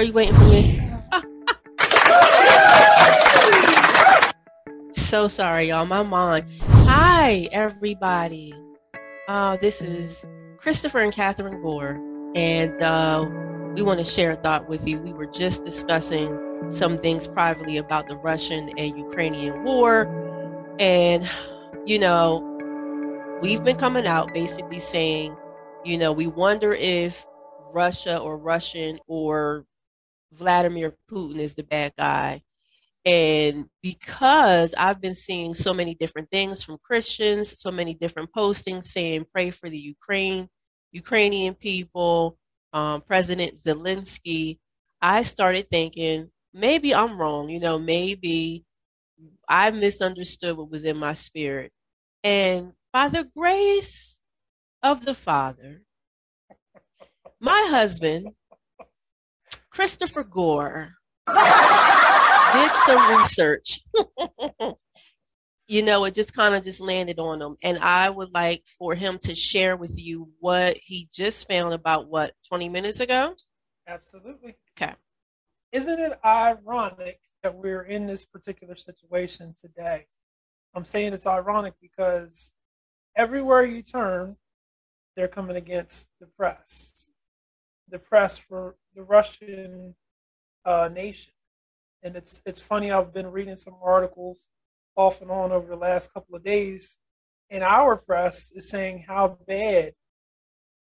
Are you waiting for me? so sorry, y'all. My mind. Hi, everybody. Uh, this is Christopher and Catherine Gore, and uh, we want to share a thought with you. We were just discussing some things privately about the Russian and Ukrainian war, and you know, we've been coming out basically saying, you know, we wonder if Russia or Russian or Vladimir Putin is the bad guy. And because I've been seeing so many different things from Christians, so many different postings saying pray for the Ukraine, Ukrainian people, um, President Zelensky, I started thinking maybe I'm wrong. You know, maybe I misunderstood what was in my spirit. And by the grace of the Father, my husband, Christopher Gore, did some research. you know, it just kind of just landed on him. And I would like for him to share with you what he just found about what, 20 minutes ago? Absolutely. Okay. Isn't it ironic that we're in this particular situation today? I'm saying it's ironic because everywhere you turn, they're coming against the press, the press for the Russian uh, nation. And it's it's funny. I've been reading some articles off and on over the last couple of days, and our press is saying how bad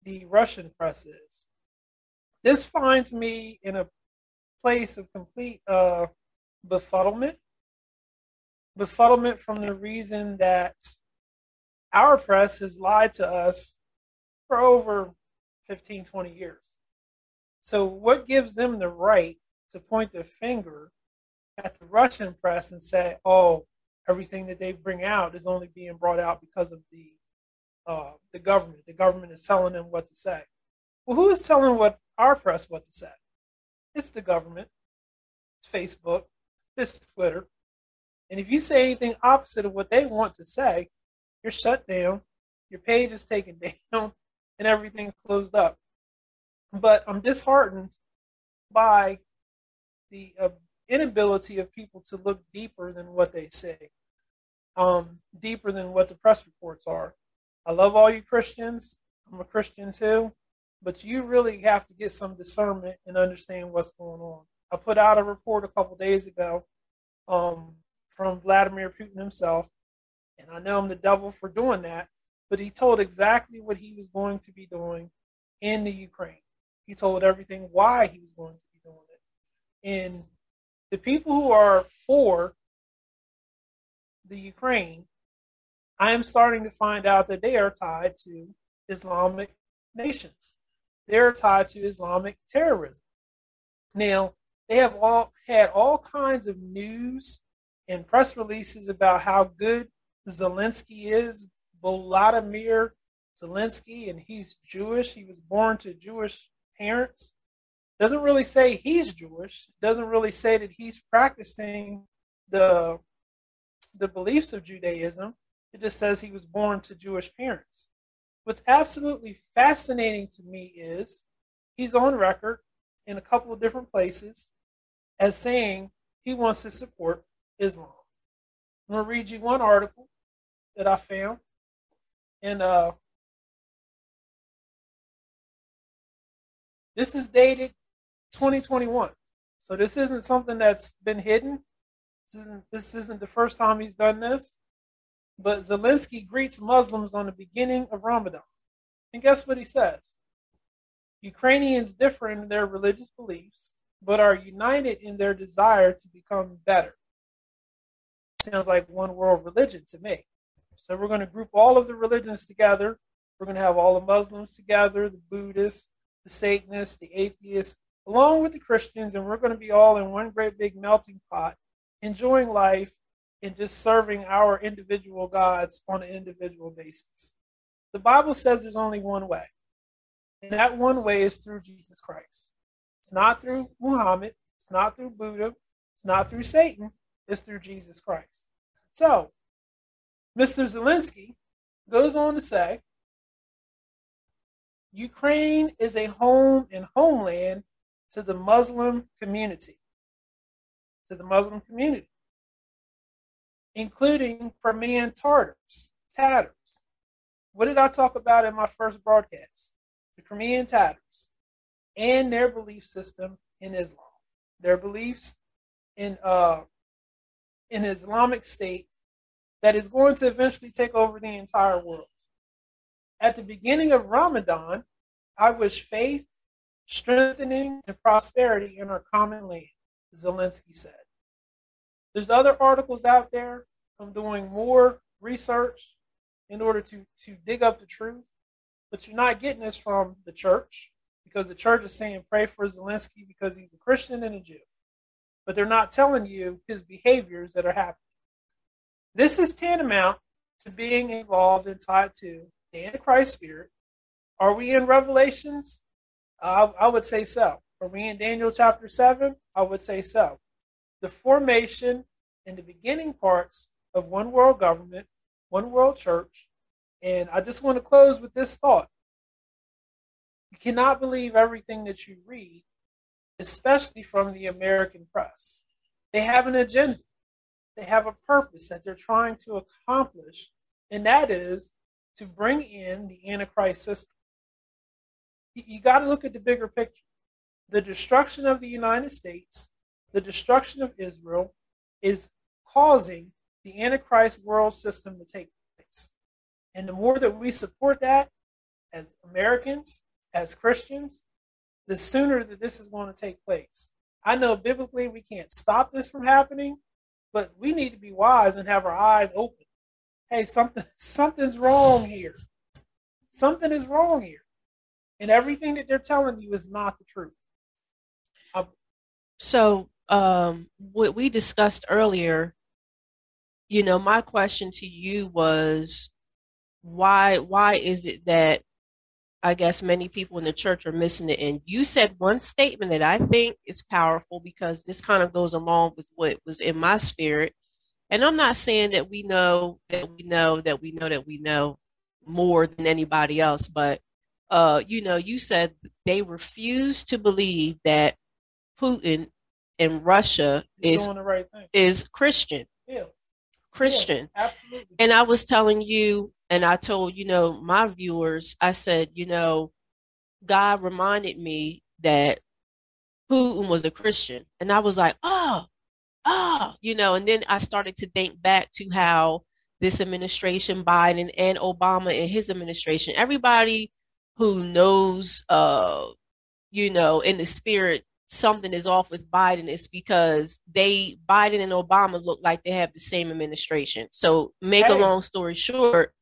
the Russian press is. This finds me in a place of complete uh, befuddlement. Befuddlement from the reason that our press has lied to us for over 15, 20 years. So, what gives them the right to point their finger at the Russian press and say, oh, everything that they bring out is only being brought out because of the uh, the government. The government is telling them what to say. Well, who is telling what our press what to say? It's the government. It's Facebook. It's Twitter. And if you say anything opposite of what they want to say, you're shut down. Your page is taken down, and everything's closed up. But I'm disheartened by the uh, inability of people to look deeper than what they say, um, deeper than what the press reports are. I love all you Christians. I'm a Christian too, but you really have to get some discernment and understand what's going on. I put out a report a couple days ago um, from Vladimir Putin himself, and I know I'm the devil for doing that, but he told exactly what he was going to be doing in the Ukraine. He told everything why he was going to be doing it. And the people who are for the Ukraine, I am starting to find out that they are tied to Islamic nations. They're tied to Islamic terrorism. Now, they have all had all kinds of news and press releases about how good Zelensky is, Volodymyr Zelensky, and he's Jewish. He was born to Jewish parents. Doesn't really say he's Jewish. Doesn't really say that he's practicing the the beliefs of Judaism. It just says he was born to Jewish parents. What's absolutely fascinating to me is he's on record in a couple of different places as saying he wants to support Islam. I'm going to read you one article that I found. And uh, this is dated 2021. So this isn't something that's been hidden. This isn't, this isn't the first time he's done this. But Zelensky greets Muslims on the beginning of Ramadan. And guess what he says? Ukrainians differ in their religious beliefs, but are united in their desire to become better. Sounds like one world religion to me. So we're going to group all of the religions together. We're going to have all the Muslims together, the Buddhists, the Satanists, the atheists, along with the Christians, and we're going to be all in one great big melting pot, enjoying life and just serving our individual gods on an individual basis. The Bible says there's only one way, and that one way is through Jesus Christ. It's not through Muhammad, it's not through Buddha, it's not through Satan, it's through Jesus Christ. So, Mr. Zelensky goes on to say Ukraine is a home and homeland to the Muslim community, to the Muslim community, including Crimean Tartars, Tatars. What did I talk about in my first broadcast? The Crimean Tatars and their belief system in Islam, their beliefs in uh, in Islamic State that is going to eventually take over the entire world. At the beginning of Ramadan, I wish faith, strengthening, and prosperity in our common land, Zelensky said. There's other articles out there. I'm doing more research in order to, to dig up the truth, but you're not getting this from the church because the church is saying pray for Zelensky because he's a Christian and a Jew. But they're not telling you his behaviors that are happening. This is tantamount to being involved and tied to the Antichrist spirit. Are we in Revelations? Uh, I would say so. Are we in Daniel chapter 7? I would say so. The formation and the beginning parts of one world government, one world church. And I just want to close with this thought. You cannot believe everything that you read, especially from the American press. They have an agenda they have a purpose that they're trying to accomplish, and that is to bring in the Antichrist system. You got to look at the bigger picture. The destruction of the United States, the destruction of Israel, is causing the Antichrist world system to take place. And the more that we support that as Americans, as Christians, the sooner that this is going to take place. I know biblically we can't stop this from happening, but we need to be wise and have our eyes open. Hey, something something's wrong here. Something is wrong here. And everything that they're telling you is not the truth. Um, so um, what we discussed earlier, you know, my question to you was why why is it that I guess many people in the church are missing it. And you said one statement that I think is powerful because this kind of goes along with what was in my spirit. And I'm not saying that we know that we know that we know that we know more than anybody else, but uh, you know, you said they refuse to believe that Putin in Russia He's is right is Christian. Yeah. Christian. Yeah, absolutely. And I was telling you and I told, you know, my viewers, I said, you know, God reminded me that Putin was a Christian. And I was like, oh, oh, you know, and then I started to think back to how this administration, Biden and Obama and his administration, everybody who knows, uh, you know, in the spirit, something is off with Biden is because they, Biden and Obama look like they have the same administration. So, make hey. a long story short,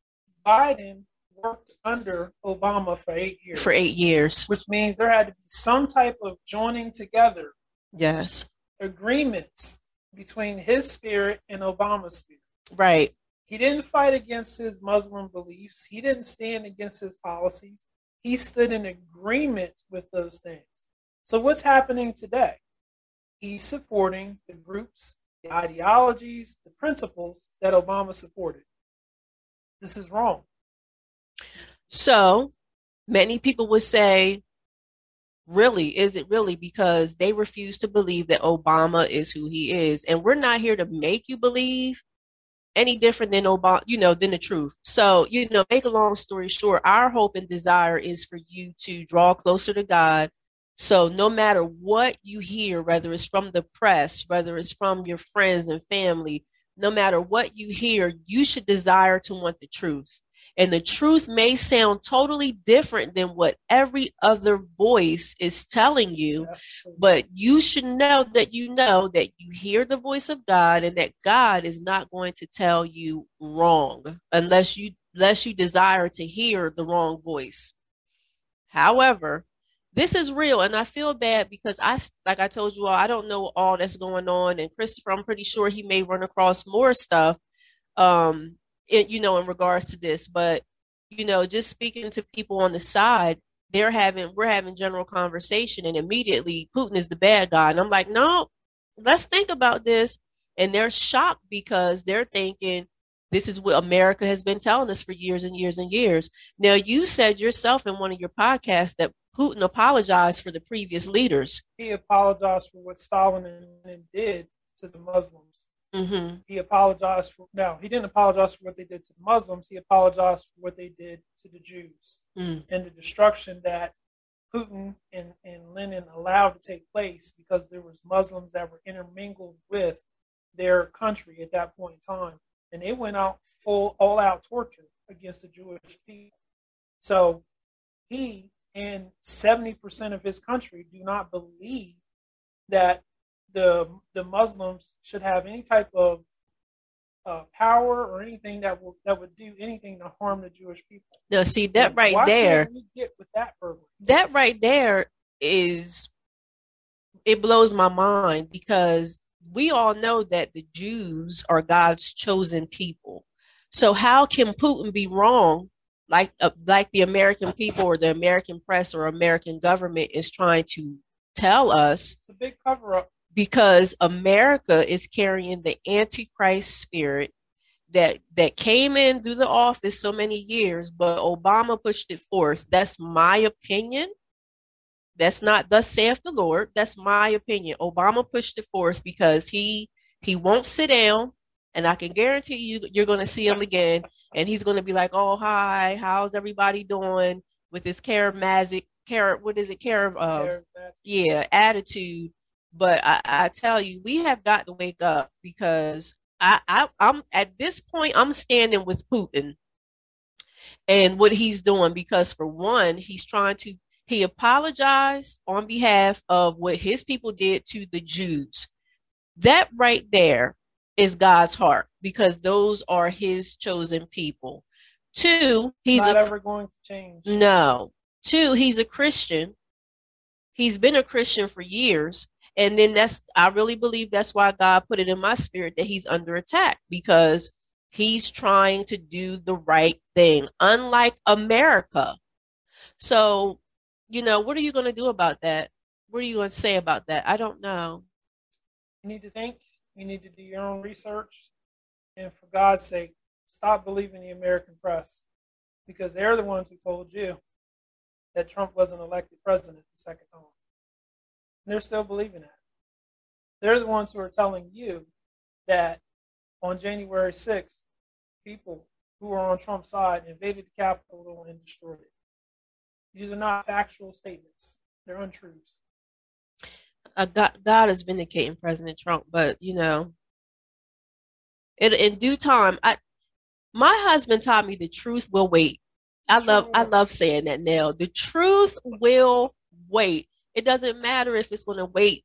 Biden worked under Obama for eight years. For eight years. Which means there had to be some type of joining together. Yes. Agreements between his spirit and Obama's spirit. Right. He didn't fight against his Muslim beliefs. He didn't stand against his policies. He stood in agreement with those things. So what's happening today? He's supporting the groups, the ideologies, the principles that Obama supported. This is wrong. So many people would say, really, is it really? Because they refuse to believe that Obama is who he is. And we're not here to make you believe any different than Obama, you know, than the truth. So, you know, make a long story short, our hope and desire is for you to draw closer to God. So, no matter what you hear, whether it's from the press, whether it's from your friends and family, no matter what you hear, you should desire to want the truth. And the truth may sound totally different than what every other voice is telling you, but you should know that you know that you hear the voice of God and that God is not going to tell you wrong unless you unless you desire to hear the wrong voice. However, this is real and i feel bad because i like i told you all i don't know all that's going on and christopher i'm pretty sure he may run across more stuff um it, you know in regards to this but you know just speaking to people on the side they're having we're having general conversation and immediately putin is the bad guy and i'm like no let's think about this and they're shocked because they're thinking this is what America has been telling us for years and years and years. Now, you said yourself in one of your podcasts that Putin apologized for the previous leaders. He apologized for what Stalin and did to the Muslims. Mm-hmm. He apologized for no, he didn't apologize for what they did to the Muslims. He apologized for what they did to the Jews Mm. and the destruction that Putin and, and Lenin allowed to take place because there was Muslims that were intermingled with their country at that point in time. And they went out full all out torture against the Jewish people. So he and 70% of his country do not believe that the the Muslims should have any type of uh, power or anything that will that would do anything to harm the Jewish people. Now, see that right Why there. we get with that program? that right there is it blows my mind because we all know that the Jews are God's chosen people. So how can Putin be wrong like uh, like the American people or the American press or American government is trying to tell us It's a big cover up. Because America is carrying the antichrist spirit that that came in through the office so many years, but Obama pushed it forth. That's my opinion. That's not thus saith the Lord. That's my opinion. Obama pushed it forth because he he won't sit down, and I can guarantee you you're going to see him again, and he's going to be like, "Oh hi, how's everybody doing?" With his charismatic, char what is it, char uh, yeah attitude but I, I tell you we have got to wake up because I, I i'm at this point i'm standing with putin and what he's doing because for one he's trying to he apologized on behalf of what his people did to the jews that right there is god's heart because those are his chosen people two he's not a ever going to change. no. Two, he's a Christian. He's been a Christian for years. And then that's, I really believe that's why God put it in my spirit that he's under attack because he's trying to do the right thing, unlike America. So, you know, what are you going to do about that? What are you going to say about that? I don't know. You need to think. You need to do your own research. And for God's sake, stop believing the American press because they're the ones who told you that Trump wasn't elected president the second time. And they're still believing that. They're the ones who are telling you that on January 6th, people who are on Trump's side invaded the Capitol and destroyed it. These are not factual statements, they're untruths. uh, God, God is vindicating President Trump, but you know, in, in due time, I my husband taught me the truth will wait. I love I love saying that now. The truth will wait. It doesn't matter if it's going to wait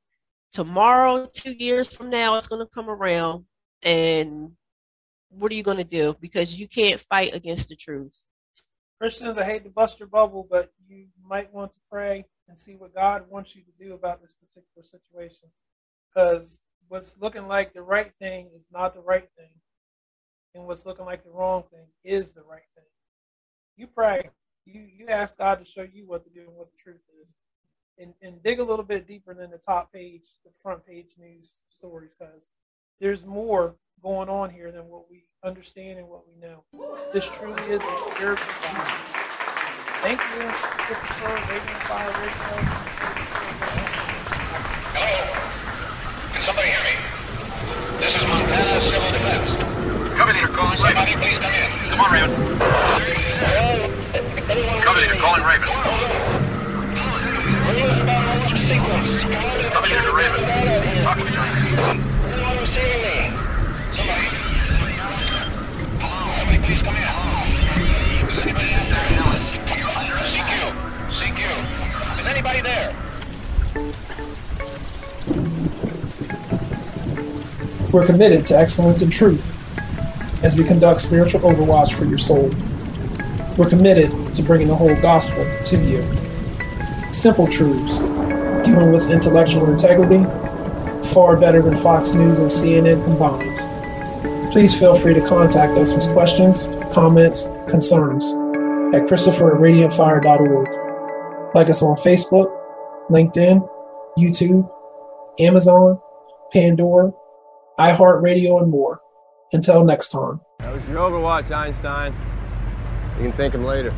tomorrow, two years from now, it's going to come around. And what are you going to do? Because you can't fight against the truth. Christians, I hate to bust your bubble, but you might want to pray and see what God wants you to do about this particular situation. Because what's looking like the right thing is not the right thing, and what's looking like the wrong thing is the right thing. You pray, you you ask God to show you what to do and what the truth is, and and dig a little bit deeper than the top page, the front page news stories, because there's more going on here than what we understand and what we know. This truly is a spiritual battle. Thank you, Christopher, Radiant Fire Radio. Hello? Can somebody hear me? This is Montana Civil Defense. Cover leader calling Somebody please come in. Come on, Raven. Cover leader calling Raven. We're committed to excellence and truth as we conduct spiritual overwatch for your soul. We're committed to bringing the whole gospel to you. Simple truths, given with intellectual integrity, far better than Fox News and CNN combined. Please feel free to contact us with questions, comments, concerns at Christopher at radiantfire.org. Like us on Facebook, LinkedIn, YouTube, Amazon, Pandora, iHeartRadio, and more. Until next time. That was your Overwatch, Einstein. You can thank him later.